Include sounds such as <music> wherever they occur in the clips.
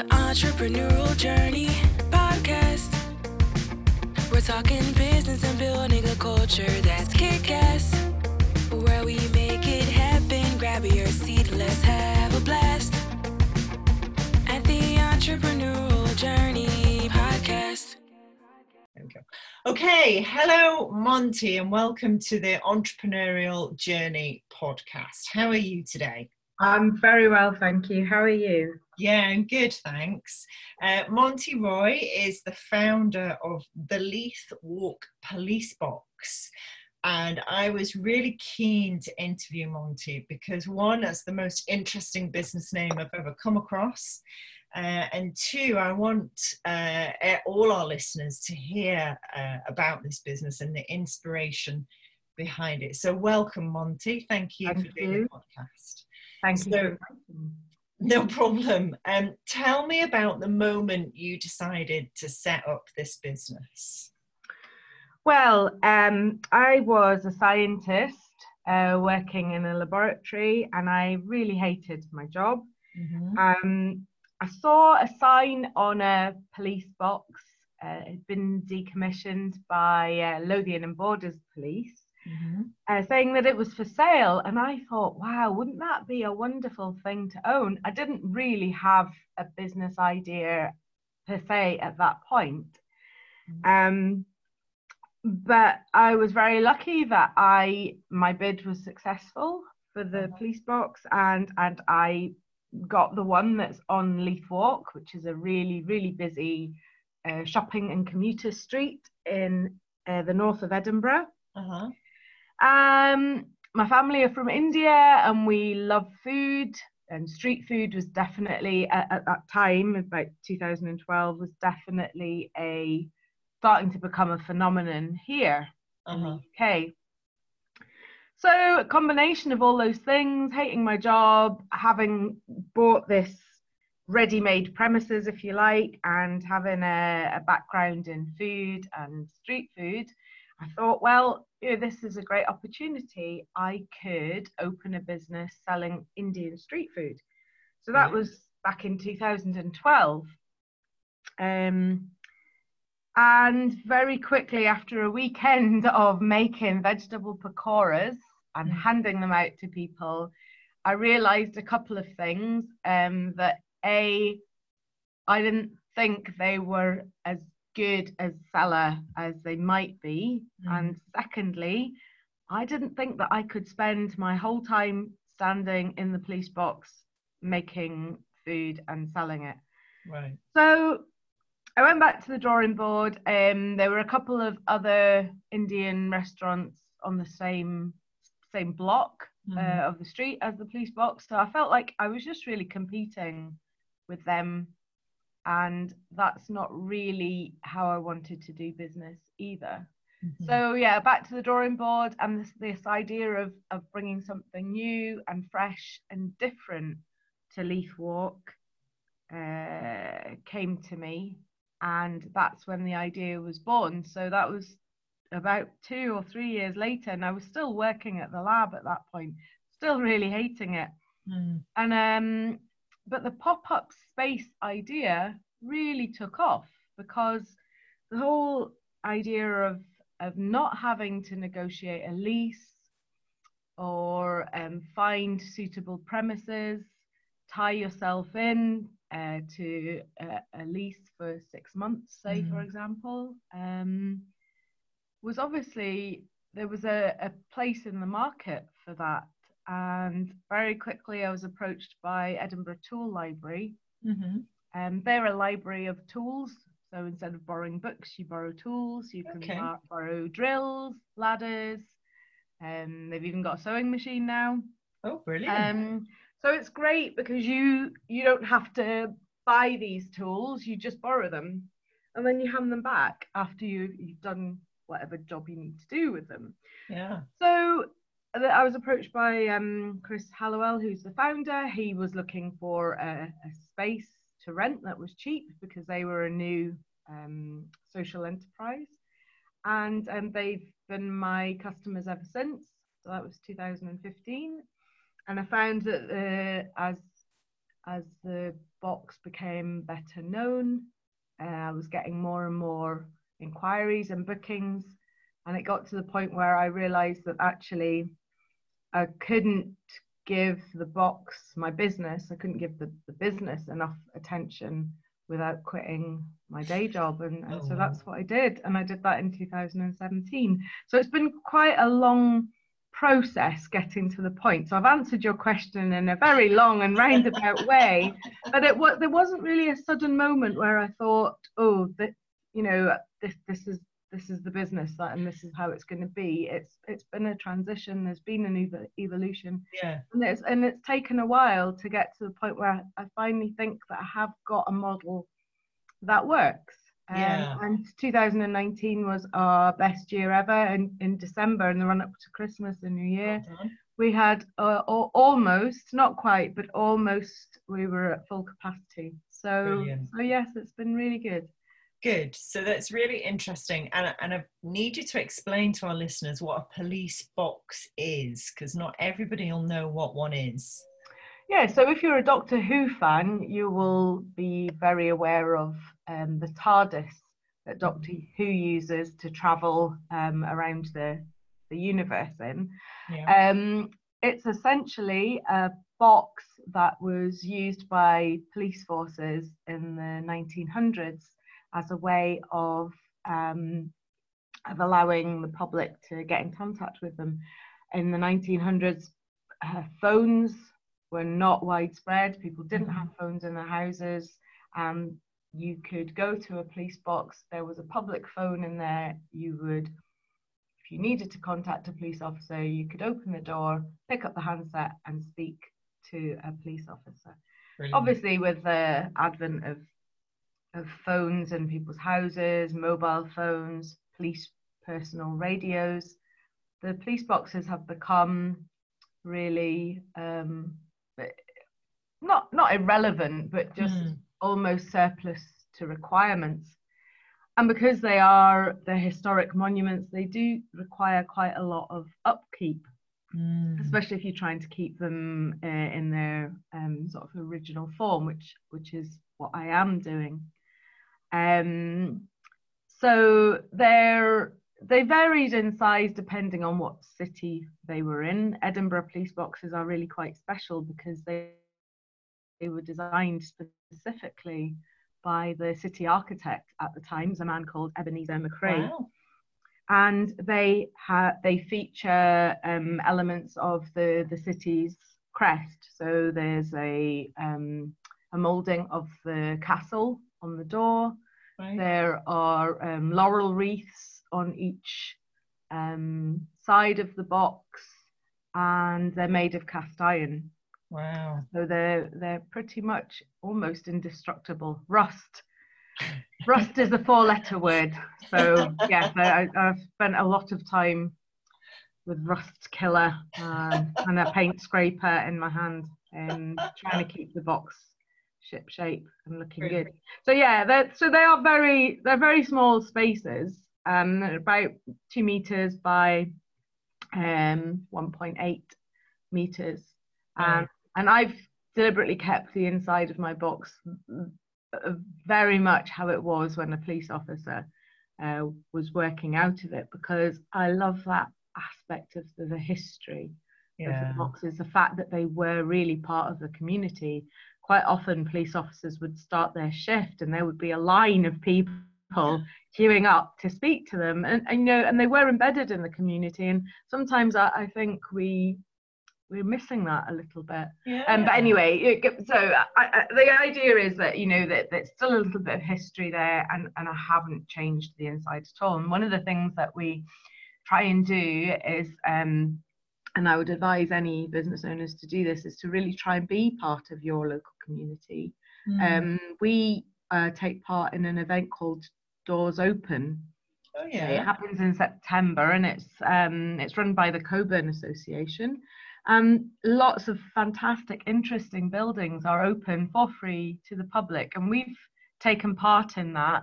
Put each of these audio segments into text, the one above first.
The Entrepreneurial Journey Podcast. We're talking business and building a culture that's kick ass. Where we make it happen. Grab your seat, let's have a blast. At the Entrepreneurial Journey Podcast. There we go. Okay, hello, Monty, and welcome to the Entrepreneurial Journey podcast. How are you today? I'm very well, thank you. How are you? Yeah, I'm good, thanks. Uh, Monty Roy is the founder of the Leith Walk Police Box. And I was really keen to interview Monty because one, that's the most interesting business name I've ever come across. Uh, and two, I want uh, all our listeners to hear uh, about this business and the inspiration behind it. So, welcome, Monty. Thank you Thank for doing you. the podcast. Thank you. So- me. No problem. Um, tell me about the moment you decided to set up this business. Well, um, I was a scientist uh, working in a laboratory, and I really hated my job. Um, I saw a sign on a police box. Uh, it had been decommissioned by uh, Lothian and Borders Police. Uh, saying that it was for sale. And I thought, wow, wouldn't that be a wonderful thing to own? I didn't really have a business idea per se at that point. Um, but I was very lucky that I my bid was successful for the police box and and I got the one that's on Leith Walk, which is a really really busy uh, shopping and commuter street in uh, the north of Edinburgh. Uh-huh. Um, my family are from India and we love food. And street food was definitely at, at that time, about 2012, was definitely a starting to become a phenomenon here in Uh-huh. the UK. So a combination of all those things, hating my job, having bought this ready-made premises, if you like, and having a, a background in food and street food, I thought, well, you know, this is a great opportunity. I could open a business selling Indian street food. So that was back in 2012. Um, and very quickly, after a weekend <laughs> of making vegetable pakoras and Mm. handing them out to people, I realized a couple of things. Um, that A, I didn't think they were as good as seller as they might be. Mm. And secondly, I didn't think that I could spend my whole time standing in the police box making food and selling it. Right. So I went back to the drawing board. Um, there were a couple of other Indian restaurants on the same same block Mhm. uh, of the street as the police box. So I felt like I was just really competing with them, and that's not really how I wanted to do business either. Mhm. So yeah, back to the drawing board, and this this idea of of bringing something new and fresh and different to Leith Walk uh, came to me, and that's when the idea was born. So that was about two or three years later, and I was still working at the lab at that point, still really hating it. Mm. And um, but the pop-up space idea really took off because the whole idea of of not having to negotiate a lease or um, find suitable premises, tie yourself in uh, to a, a lease for six months, say for Mm. example, um, was obviously there was a, a place in the market for that. And very quickly, I was approached by Edinburgh Tool Library. Mhm. Um, they're a library of tools. So instead of borrowing books, you borrow tools. You can Okay. bar- borrow drills, ladders. Um, they've even got a sewing machine now. Oh, brilliant. Um, so it's great because you you don't have to buy these tools. You just borrow them, and then you hand them back after you you've done whatever job you need to do with them. yeah. So uh, I was approached by um, Chris Hellawell, who's the founder. He was looking for a, a space to rent that was cheap because they were a new um, social enterprise. And um, they've been my customers ever since. So that was 2015. And I found that uh, as as the box became better known, uh, I was getting more and more inquiries and bookings. And it got to the point where I realized that actually I couldn't give the box, my business, I couldn't give the, the business enough attention without quitting my day job. And, and oh, so that's what I did. And I did that in 2017. So it's been quite a long process getting to the point. So I've answered your question in a very long and roundabout <laughs> way, but it was there wasn't really a sudden moment where I thought, oh, that you know, this this is this is the business that and this is how it's going to be. It's it's been a transition. There's been an ev- evolution. Yeah. And it's and it's taken a while to get to the point where I finally think that I have got a model that works. Um, yeah. And 2019 was our best year ever. In, in December, in the run up to Christmas and New Year, well we had uh, almost, not quite, but almost, we were at full capacity. So, so yes, it's been really good. Good. So that's really interesting. And, and I need you to explain to our listeners what a police box is, because not everybody will know what one is. Yeah, so if you're a Doctor Who fan, you will be very aware of um, the TARDIS that Doctor Who uses to travel um, around the, the universe in. Yeah. Um, it's essentially a box that was used by police forces in the 1900s as a way of um, of allowing the public to get in contact with them. In the 1900s, uh, phones were not widespread. People didn't have phones in their houses. Um, you could go to a police box, there was a public phone in there. You would, if you needed to contact a police officer, you could open the door, pick up the handset, and speak to a police officer. Brilliant. Obviously, with the advent of of phones in people's houses, mobile phones, police personal radios, the police boxes have become really um, not not irrelevant, but just mm almost surplus to requirements. And because they are the historic monuments, they do require quite a lot of upkeep, mm. especially if you're trying to keep them uh, in their um, sort of original form, which which is what I am doing. Um, so they're they varied in size depending on what city they were in. Edinburgh police boxes are really quite special because they they were designed specifically by the city architect at the time, a man called Ebenezer Macrae. Wow. And they ha- they feature um, elements of the, the city's crest. So there's a um, a molding of the castle on the door. Right. There are um, laurel wreaths on each um, side of the box, and they're made of cast iron. Wow. So they're they're pretty much almost indestructible. Rust. Rust is a four-letter word. So yes, I, have spent a lot of time with rust killer um, and a paint scraper in my hand and trying to keep the box ship shape and looking good. So yeah, they're, so they are very they're very small spaces. Um, about two meters by um 1.8 meters. Um, and I've deliberately kept the inside of my box very much how it was when a police officer uh, was working out of it because I love that aspect of the, the history yeah. of the boxes, the fact that they were really part of the community. Quite often, police officers would start their shift and there would be a line of people queuing up to speak to them and, and you know and they were embedded in the community and sometimes I, I think we we're missing that a little bit. Yeah. Um, but anyway, so I, I, the idea is that you know that there's still a little bit of history there, and and I haven't changed the inside at all. And one of the things that we try and do is, um, and I would advise any business owners to do this, is to really try and be part of your local community. Mm. Um, we uh, take part in an event called Doors Open. Oh yeah. It happens in September, and it's um, it's run by the Cockburn Association. Um, lots of fantastic, interesting buildings are open for free to the public, and we've taken part in that.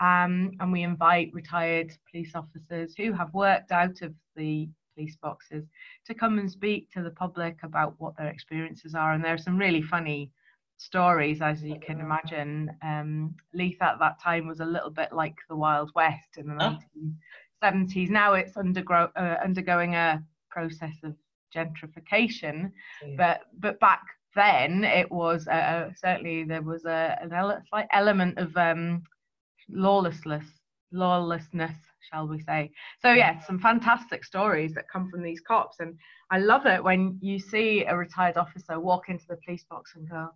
Um, and we invite retired police officers who have worked out of the police boxes to come and speak to the public about what their experiences are. And there are some really funny stories, as you can imagine. Um, Leith at that time was a little bit like the Wild West in the oh. 1970s. Now it's undergo- uh, undergoing a process of gentrification, yeah. but but back then it was uh, certainly there was a an ele- slight element of um, lawlessness, lawlessness, shall we say? So yeah, some fantastic stories that come from these cops, and I love it when you see a retired officer walk into the police box and go,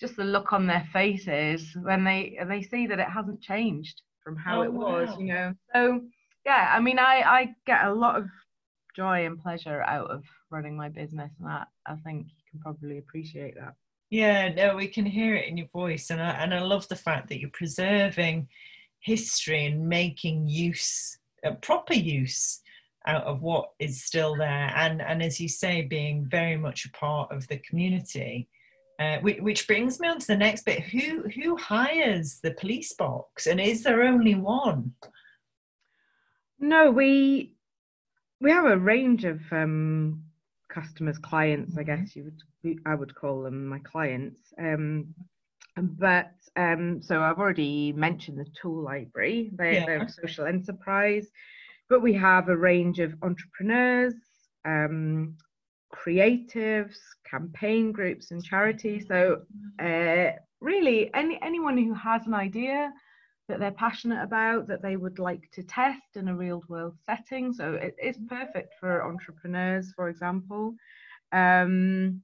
just the look on their faces when they they see that it hasn't changed from how oh, it was, wow. you know. So yeah, I mean, I I get a lot of joy and pleasure out of running my business, and that I think you can probably appreciate that. Yeah, no, we can hear it in your voice, and I and I love the fact that you're preserving history and making use, uh, proper use out of what is still there and and as you say being very much a part of the community uh, which, brings me on to the next bit. Who who hires the police box? And is there only one? No we we have a range of um, customers clients i guess you would i would call them my clients. Um, but um, so i've already mentioned the tool library. They, yeah. they're a social enterprise. But we have a range of entrepreneurs, um, creatives, campaign groups, and charities. So, uh, really, any anyone who has an idea that they're passionate about that they would like to test in a real world setting. So, it is perfect for entrepreneurs, for example. Um,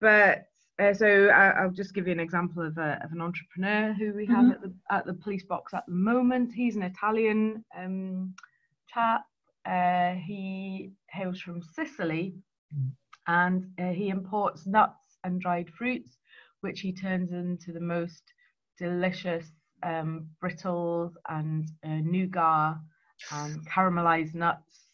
but uh, so I, will just give you an example of, a, of an entrepreneur who we have mm-hmm. at the at the police box at the moment. He's an Italian um, chap. Uh, he hails from Sicily. And uh, he imports nuts and dried fruits, which he turns into the most delicious um, brittles and uh, nougat and caramelized nuts.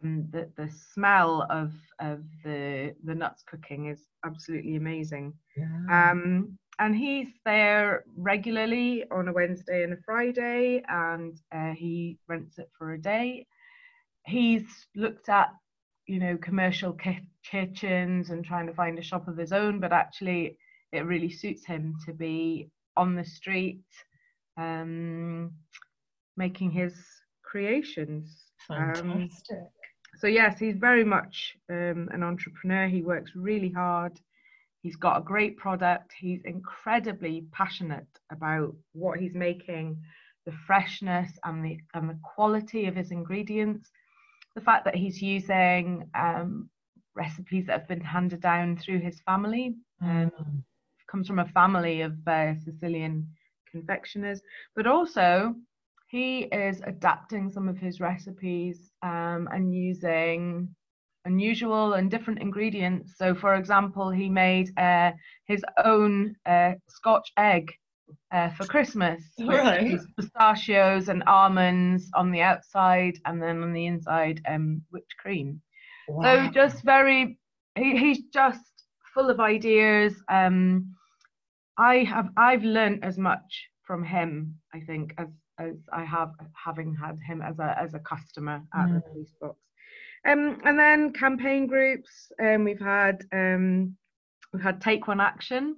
Um, the, the smell of, of the, the nuts cooking is absolutely amazing. Yeah. Um, and he's there regularly on a Wednesday and a Friday, and uh, he rents it for a day. He's looked at, you know, commercial ki- kitchens and trying to find a shop of his own, but actually, it really suits him to be on the street, um, making his creations. Fantastic. Um, so yes, he's very much um, an entrepreneur. He works really hard He's got a great product. He's incredibly passionate about what he's making, the freshness and the and the quality of his ingredients. The fact that he's using um, recipes that have been handed down through his family. Um, mm. Comes from a family of uh, Sicilian confectioners, but also he is adapting some of his recipes um, and using unusual and different ingredients. So, for example, he made uh, his own uh, Scotch egg uh, for Christmas, <laughs> right. pistachios and almonds on the outside, and then on the inside, um, whipped cream. Wow. So, just very, he, he's just full of ideas. Um, I have, I've learned as much from him, I think, as as I have having had him as a as a customer at mm. the police box. Um, and then campaign groups. Um, we've had um, we've had Take One Action.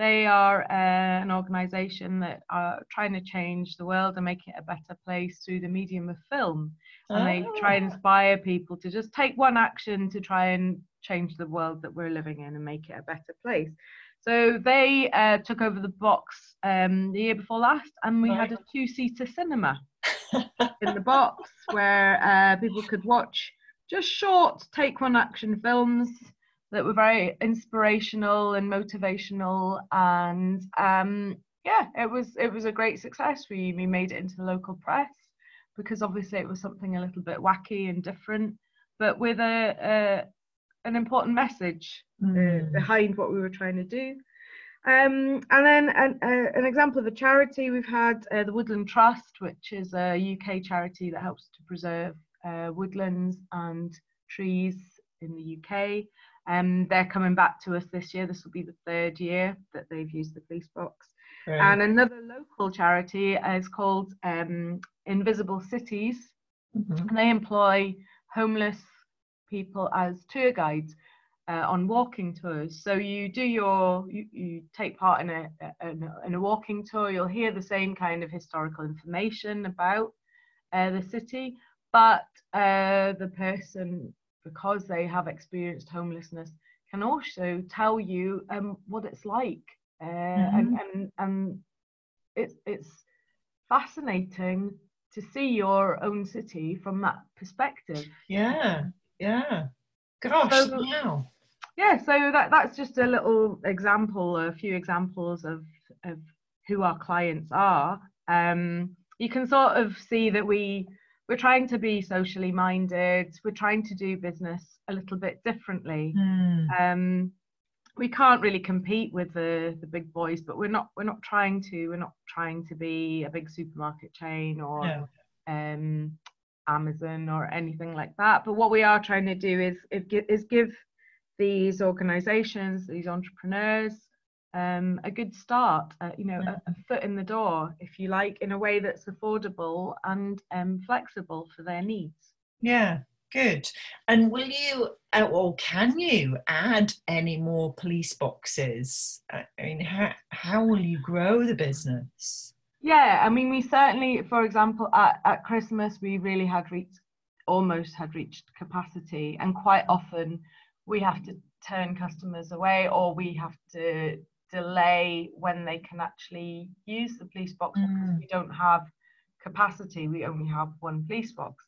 They are uh, an organisation that are trying to change the world and make it a better place through the medium of film. And oh. they try and inspire people to just take one action to try and change the world that we're living in and make it a better place. So they uh, took over the box um, the year before last, and we right. had a two-seater cinema <laughs> in the box where uh, people could watch just short take one action films that were very inspirational and motivational and um, yeah it was it was a great success we we made it into the local press because obviously it was something a little bit wacky and different but with a, a an important message uh, mm. uh, behind what we were trying to do um, and then an, uh, an, example of a charity we've had uh, the woodland trust which is a uk charity that helps to preserve uh, woodlands and trees in the UK. Um, they're coming back to us this year. This will be the third year that they've used the police box. Right. And another local charity is called um, Invisible Cities. Mm-hmm. And they employ homeless people as tour guides. uh, on walking tours. So you do your, you, you take part in a, a, in a walking tour, you'll hear the same kind of historical information about uh, the city, but uh, the person, because they have experienced homelessness, can also tell you um, what it's like. Uh, mm-hmm. and, and, and it's, it's fascinating to see your own city from that perspective. Yeah, yeah. Gosh, so, wow yeah so that that's just a little example a few examples of of who our clients are um, you can sort of see that we we're trying to be socially minded we're trying to do business a little bit differently mm. um, we can't really compete with the the big boys but we're not we're not trying to we're not trying to be a big supermarket chain or no. um, amazon or anything like that but what we are trying to do is is give these organizations, these entrepreneurs, um, a good start, uh, you know, a, a, foot in the door, if you like, in a way that's affordable and um, flexible for their needs. Yeah, good. And will you, uh, or can you add any more police boxes? I mean, how, how will you grow the business? Yeah, I mean, we certainly, for example, at, at Christmas, we really had reached, almost had reached capacity, and quite often we have to turn customers away or we have to delay when they can actually use the police box mm. because we don't have capacity we only have one police box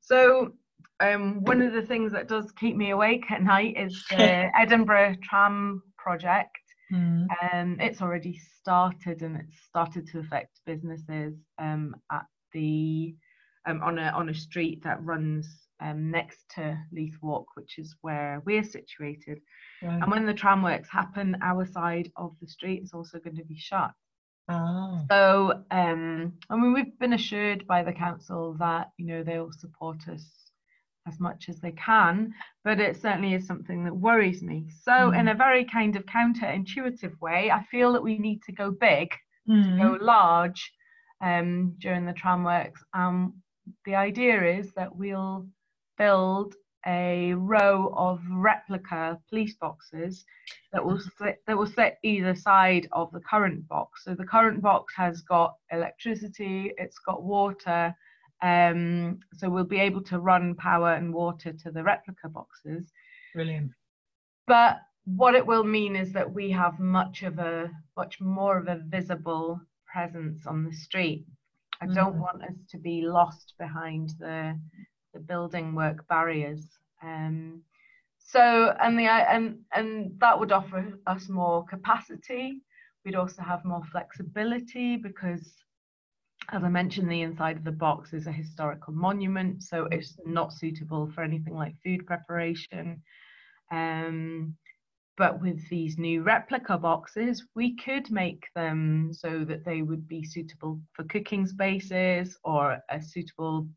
so um, one of the things that does keep me awake at night is the <laughs> edinburgh tram project mm. um, it's already started and it's started to affect businesses um, at the um, on a on a street that runs um, next to Leith Walk, which is where we're situated. Right. And when the tram works happen, our side of the street is also going to be shut. Oh. So, um, I mean, we've been assured by the council that you know they'll support us as much as they can, but it certainly is something that worries me. So, mm. in a very kind of counterintuitive way, I feel that we need to go big, mm. to go large um, during the tram works. Um, the idea is that we'll build a row of replica police boxes that will sit, that will sit either side of the current box. So the current box has got electricity, it's got water, um, so we'll be able to run power and water to the replica boxes. Brilliant. But what it will mean is that we have much of a much more of a visible presence on the street. I don't mm. want us to be lost behind the the building work barriers. Um, so and the and and that would offer us more capacity. We'd also have more flexibility because, as I mentioned, the inside of the box is a historical monument, so it's not suitable for anything like food preparation. Um, but with these new replica boxes, we could make them so that they would be suitable for cooking spaces or a suitable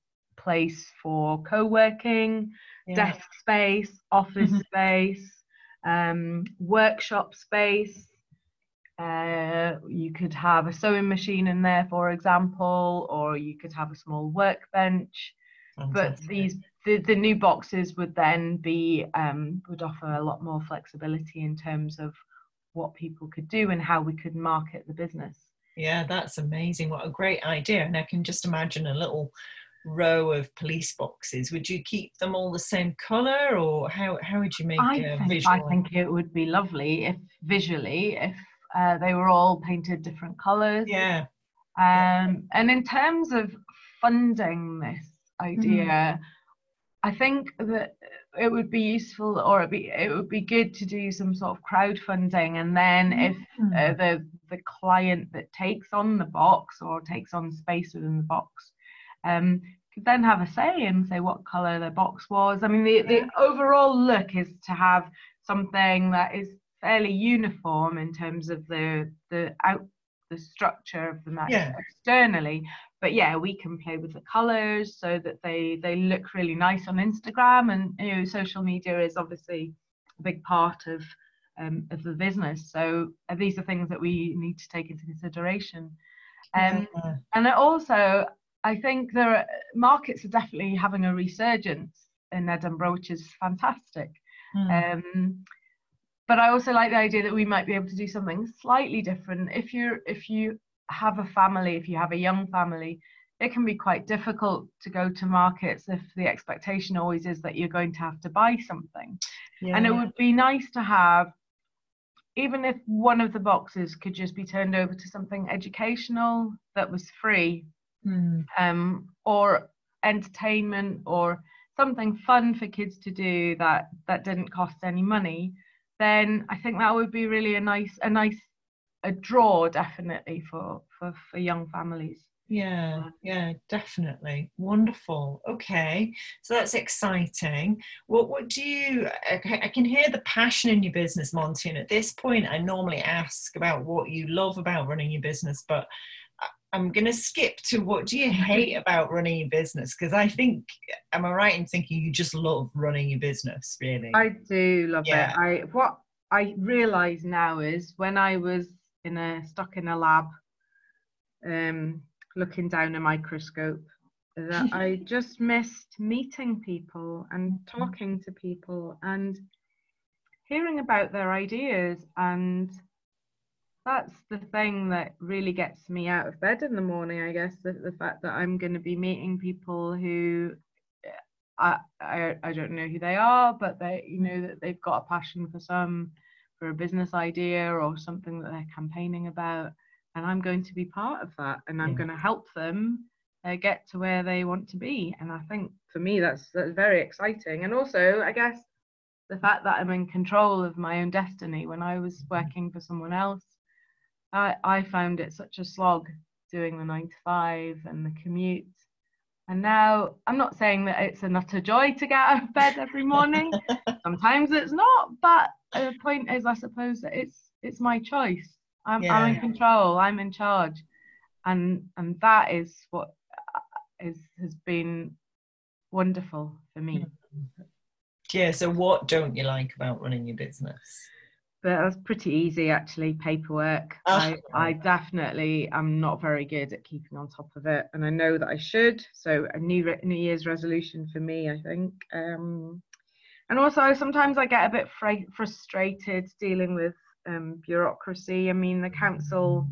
place for co-working, yeah. desk space, office <laughs> space, um, workshop space. Uh, you could have a sewing machine in there, for example, or you could have a small workbench. But these the, the new boxes would then be um, would offer a lot more flexibility in terms of what people could do and how we could market the business. Yeah, that's amazing. What a great idea. And I can just imagine a little row of police boxes, would you keep them all the same colour, or how how would you make I a think, visual? I think it would be lovely if visually if uh, they were all painted different colours. Yeah. Um, and in terms of funding this idea, mm. I think that it would be useful, or it be it would be good to do some sort of crowdfunding, and then mm. if uh, the the client that takes on the box or takes on space within the box um, could then have a say and say what color the box was. I mean, the, the overall look is to have something that is fairly uniform in terms of the the out the structure of the match yeah. externally. But yeah, we can play with the colors so that they they look really nice on Instagram, and you know, social media is obviously a big part of um, of the business. So uh, these are things that we need to take into consideration. Um, yeah. And also, I think there are markets are definitely having a resurgence in Edinburgh, which is fantastic. Mm. Um, but I also like the idea that we might be able to do something slightly different. If you're if you have a family, if you have a young family, it can be quite difficult to go to markets if the expectation always is that you're going to have to buy something. Yeah. And it would be nice to have, even if one of the boxes could just be turned over to something educational that was free, mm. um, or entertainment, or something fun for kids to do that that didn't cost any money, then I think that would be really a nice a nice a draw definitely for for, for young families. Yeah, yeah, definitely. Wonderful. Okay, so that's exciting. What what do you? I can hear the passion in your business, Monty. And at this point, I normally ask about what you love about running your business, but I'm going to skip to what do you hate about running your business? Because I think, am I right in thinking you just love running your business? Really, I do love yeah. it. I what I realise now is when I was in a stuck in a lab. Um, looking down a microscope that I <laughs> just missed meeting people and talking to people and hearing about their ideas and that's the thing that really gets me out of bed in the morning i guess the, the fact that i'm going to be meeting people who I, I i don't know who they are but they you know that they've got a passion for some for a business idea or something that they're campaigning about and I'm going to be part of that and I'm yeah. going to help them uh, get to where they want to be. And I think for me, that's, that's very exciting. And also, I guess the fact that I'm in control of my own destiny. When I was mm-hmm. working for someone else, I, I found it such a slog doing the nine to five and the commute. And now I'm not saying that it's a utter joy to get out of bed every morning. <laughs> Sometimes it's not, but the point is, I suppose that it's it's my choice I'm, yeah. I'm in control. I'm in charge, and and that is what uh, has been wonderful for me. Yeah. So, what don't you like about running your business? But that's pretty easy, actually. Paperwork. <laughs> Oh. I, I definitely am not very good at keeping on top of it, and I know that I should. So, a new New Year's resolution for me, I think. Um, and also, sometimes I get a bit fr- frustrated dealing with um, bureaucracy. I mean, the council,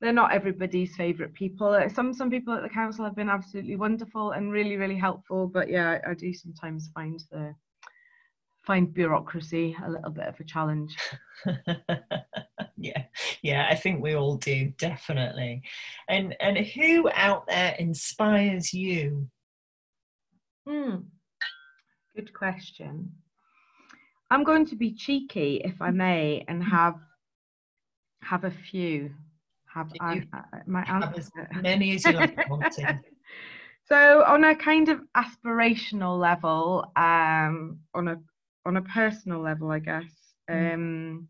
they're not everybody's favourite people. Some some people at the council have been absolutely wonderful and really really helpful. But yeah, I, I do sometimes find the find bureaucracy a little bit of a challenge. <laughs> yeah, yeah, I think we all do definitely. And and who out there inspires you? Hmm. Good question. I'm going to be cheeky, if I may, and mm. have have a few. Have I, my answer. many as you like. <laughs> so, on a kind of aspirational level, um, on a on a personal level, I guess. Mm. Um,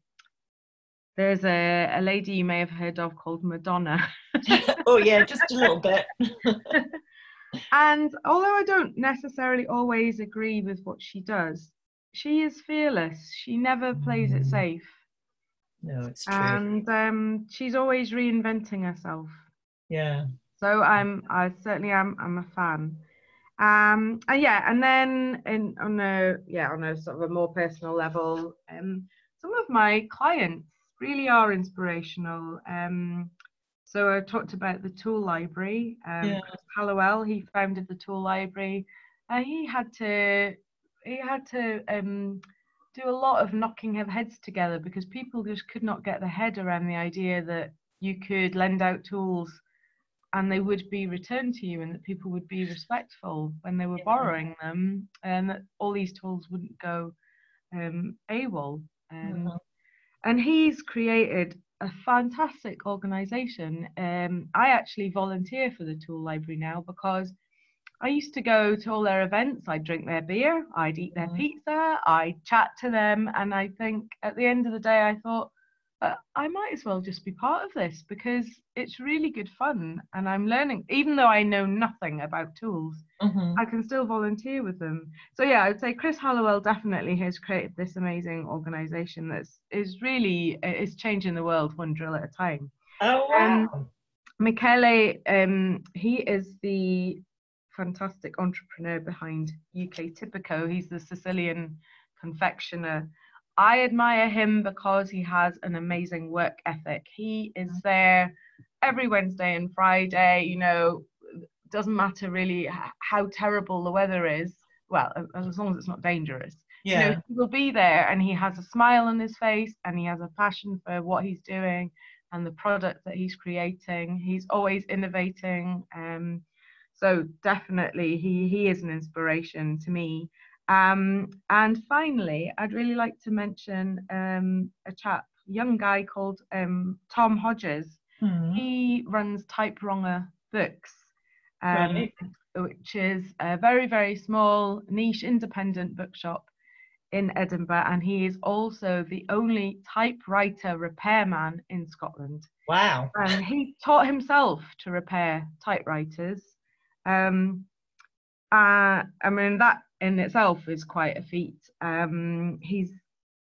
there's a, a lady you may have heard of called Madonna. <laughs> oh yeah, just a little bit. <laughs> and although I don't necessarily always agree with what she does, she is fearless. She never plays it safe. No, it's true. And um, she's always reinventing herself. Yeah. So I'm, I certainly am. I'm a fan. Um, and yeah, and then in on a yeah on a sort of a more personal level, um, some of my clients really are inspirational. Um, so I talked about the tool library. Um, yeah. Hellawell, he founded the tool library. Uh, he had to he had to um, do a lot of knocking of heads together because people just could not get their head around the idea that you could lend out tools and they would be returned to you and that people would be respectful when they were yeah. borrowing them and that all these tools wouldn't go um, AWOL. Um, mm-hmm. And he's created a fantastic organization. Um, I actually volunteer for the tool library now because I used to go to all their events. I'd drink their beer, I'd eat their mm. pizza, I'd chat to them. And I think at the end of the day, I thought, uh, I might as well just be part of this because it's really good fun. And I'm learning, even though I know nothing about tools, mm-hmm. I can still volunteer with them. So, yeah, I would say Chris Hellawell definitely has created this amazing organization that's really is changing the world one drill at a time. Oh, wow. Um, Michele, um, he is the fantastic entrepreneur behind UK Tipico. He's the Sicilian confectioner. I admire him because he has an amazing work ethic. He is there every Wednesday and Friday, you know, doesn't matter really how terrible the weather is. Well, as long as it's not dangerous. Yeah. You know, he will be there and he has a smile on his face and he has a passion for what he's doing and the product that he's creating. He's always innovating. Um, so definitely he he is an inspiration to me. Um, and finally, I'd really like to mention um, a chap, young guy called um, Tom Hodges. Hmm. He runs Typewronger Books, um, Right. which is a very, very small, niche, independent bookshop in Edinburgh. And he is also the only typewriter repairman in Scotland. Wow. And he taught himself to repair typewriters. Um, uh, I mean, that in itself is quite a feat. Um, he's,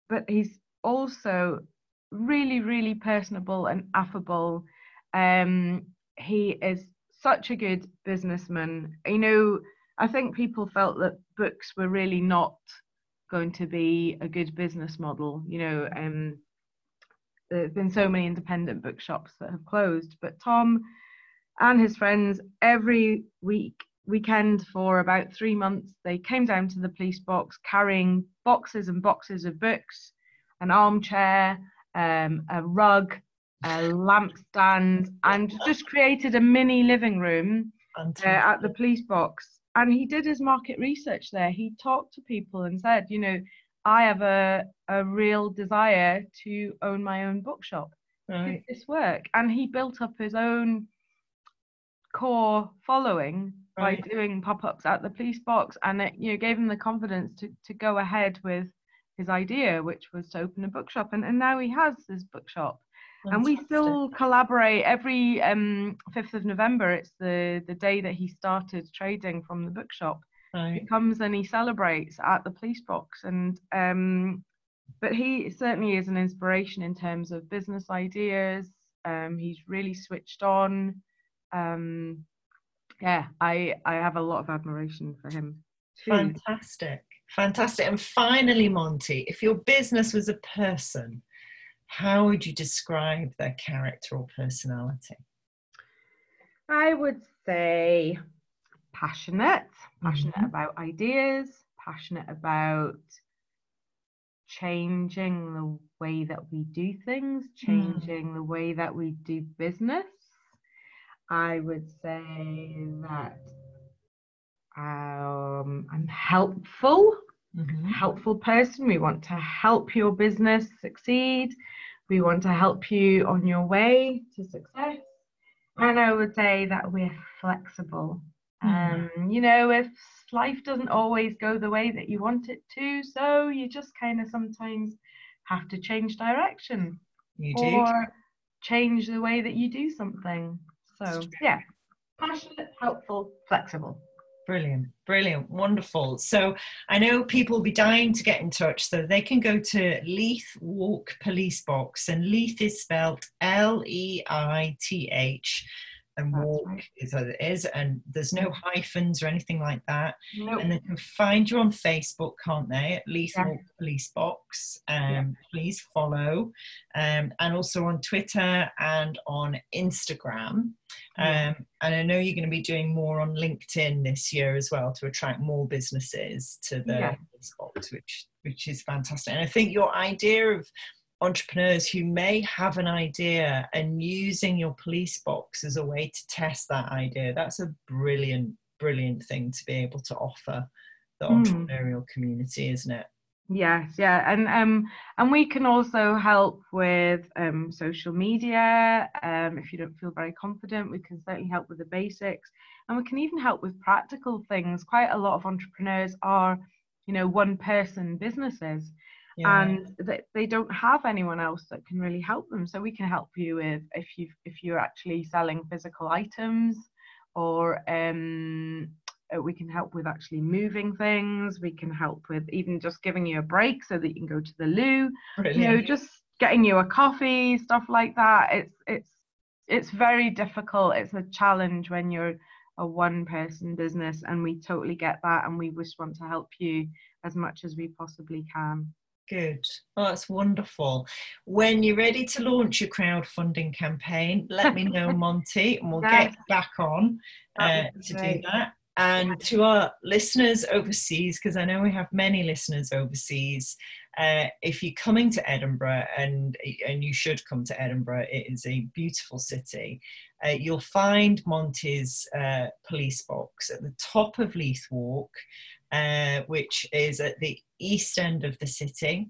but he's also really, really personable and affable. Um, he is such a good businessman. You know, I think people felt that books were really not going to be a good business model. You know, um, there's been so many independent bookshops that have closed, but Tom and his friends every week weekend for about three months they came down to the police box carrying boxes and boxes of books an armchair um, a rug a lamp stand and just created a mini living room uh, at the police box. And he did his market research there. He talked to people and said you know i have a, a real desire to own my own bookshop. Right. this work? And he built up his own core following by doing pop-ups at the police box and it you know gave him the confidence to, to go ahead with his idea which was to open a bookshop and, and now he has this bookshop. And we still collaborate every um 5th of november. It's the the day that he started trading from the bookshop. He comes and he celebrates at the police box and um but he certainly is an inspiration in terms of business ideas. Um he's really switched on. Um yeah i i have a lot of admiration for him too. Fantastic. Fantastic. And finally, Monty, if your business was a person, how would you describe their character or personality? i would say passionate passionate Mhm. about ideas passionate about changing the way that we do things changing the way that we do business i would say that um, i'm helpful Mhm. helpful person. We want to help your business succeed. We want to help you on your way to success. And I would say that we're flexible. Um, you know, if life doesn't always go the way that you want it to, so you just kind of sometimes have to change direction You do. or change the way that you do something. So, yeah, passionate, helpful, flexible. Brilliant, brilliant, wonderful. So I know people will be dying to get in touch, so they can go to Leith Walk Police Box, and Leith is spelled L E I T H, and That's walk right. is as it is, and there's no hyphens or anything like that. Nope. And they can find you on Facebook, can't they? At least Yeah. Police Box. Um, Yeah. Please follow, um, and also on Twitter and on Instagram. Yeah. Um, and I know you're going to be doing more on LinkedIn this year as well to attract more businesses to the Yeah. police box, which which is fantastic. And I think your idea of entrepreneurs who may have an idea and using your police box as a way to test that idea, that's a brilliant, brilliant thing to be able to offer the Mm. entrepreneurial community, isn't it? Yes, yeah, and um, and we can also help with um, social media. Um, if you don't feel very confident, we can certainly help with the basics, and we can even help with practical things. Quite a lot of entrepreneurs are, you know, one-person businesses, and they, they don't have anyone else that can really help them. So we can help you with if you if you're actually selling physical items, or um, uh, we can help with actually moving things. We can help with even just giving you a break so that you can go to the loo. brilliant. You know, just getting you a coffee, stuff like that. It's it's it's very difficult. It's a challenge when you're a one person business and we totally get that and we just want to help you as much as we possibly can. Good. Oh, that's wonderful. When you're ready to launch your crowdfunding campaign, let me know, <laughs> Monty, and we'll get back on uh, to do that. And to our listeners overseas, because I know we have many listeners overseas, uh, if you're coming to Edinburgh, and and you should come to Edinburgh, it is a beautiful city. Uh, you'll find Monty's uh, police box at the top of Leith Walk, uh, which is at the east end of the city.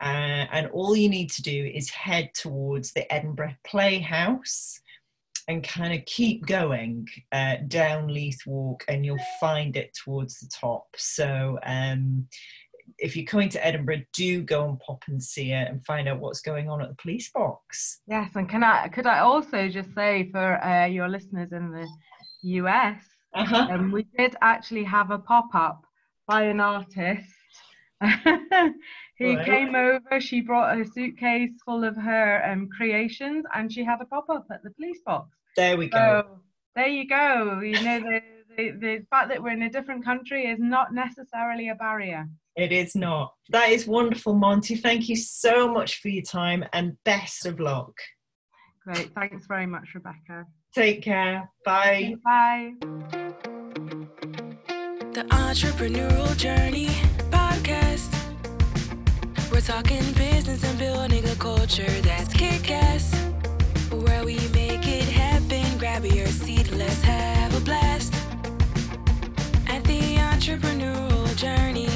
Uh, and all you need to do is head towards the Edinburgh Playhouse and kind of keep going uh, down Leith Walk, and you'll find it towards the top. So, um, if you're coming to Edinburgh, do go and pop and see it and find out what's going on at the police box. Yes, and can I could I also just say for uh, your listeners in the US, uh-huh. um, we did actually have a pop up by an artist <laughs> who right. came over. She brought a suitcase full of her um, creations, and she had a pop up at the police box. There we go. There you go. You know the, the the fact that we're in a different country is not necessarily a barrier. It is not. That is wonderful, Monty. Thank you so much for your time and best of luck. Great. Thanks very much, Rebecca. Take care. Bye. Bye. The Entrepreneurial Journey Podcast. We're talking business and building a culture that's kick ass. Where we make it happen, grab your seat, let's have a blast. At the Entrepreneurial Journey.